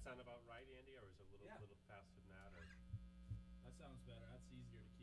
that sound about right, Andy, or is it a little, Yeah. little faster than that, or? That sounds better. That's easier to keep.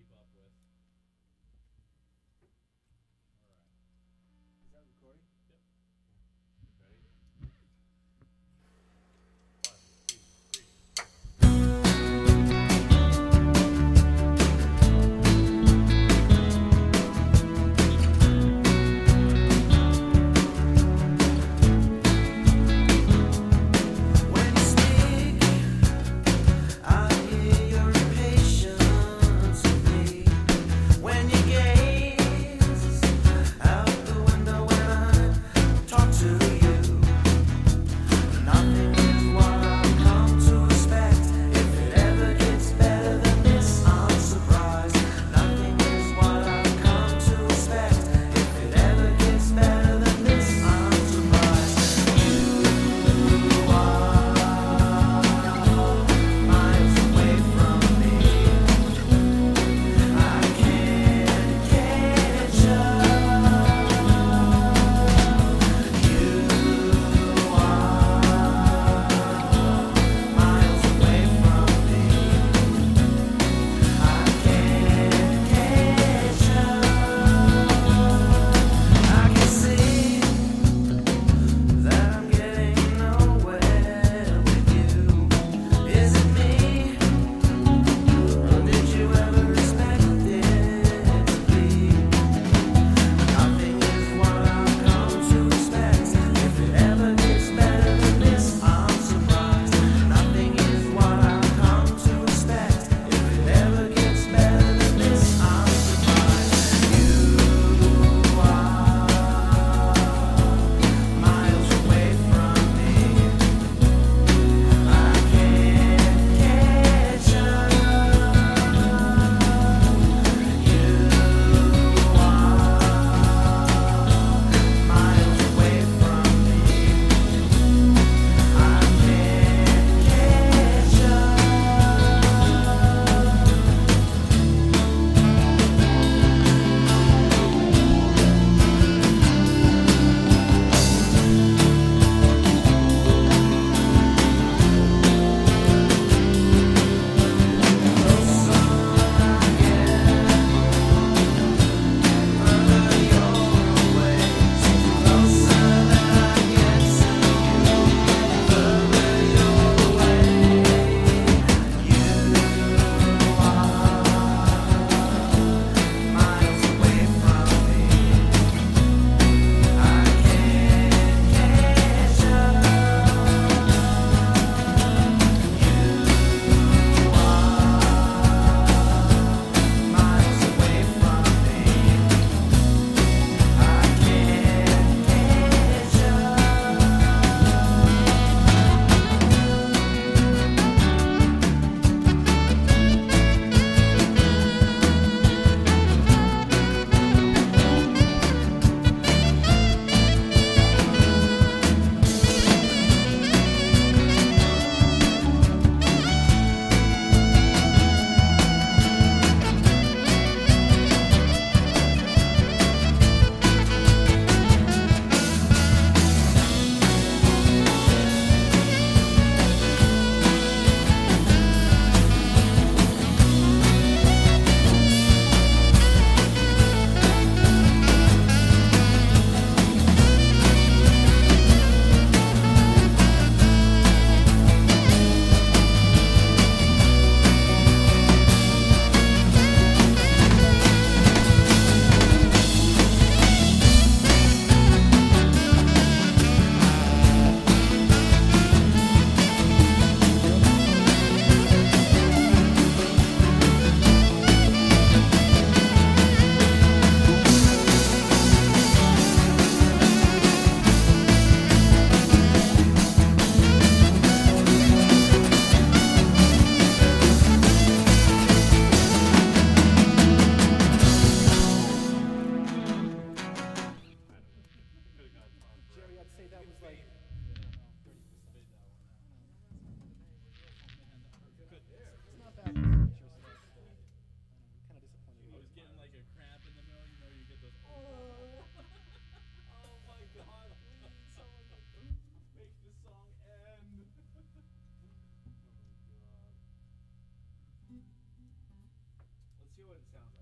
see what it sounds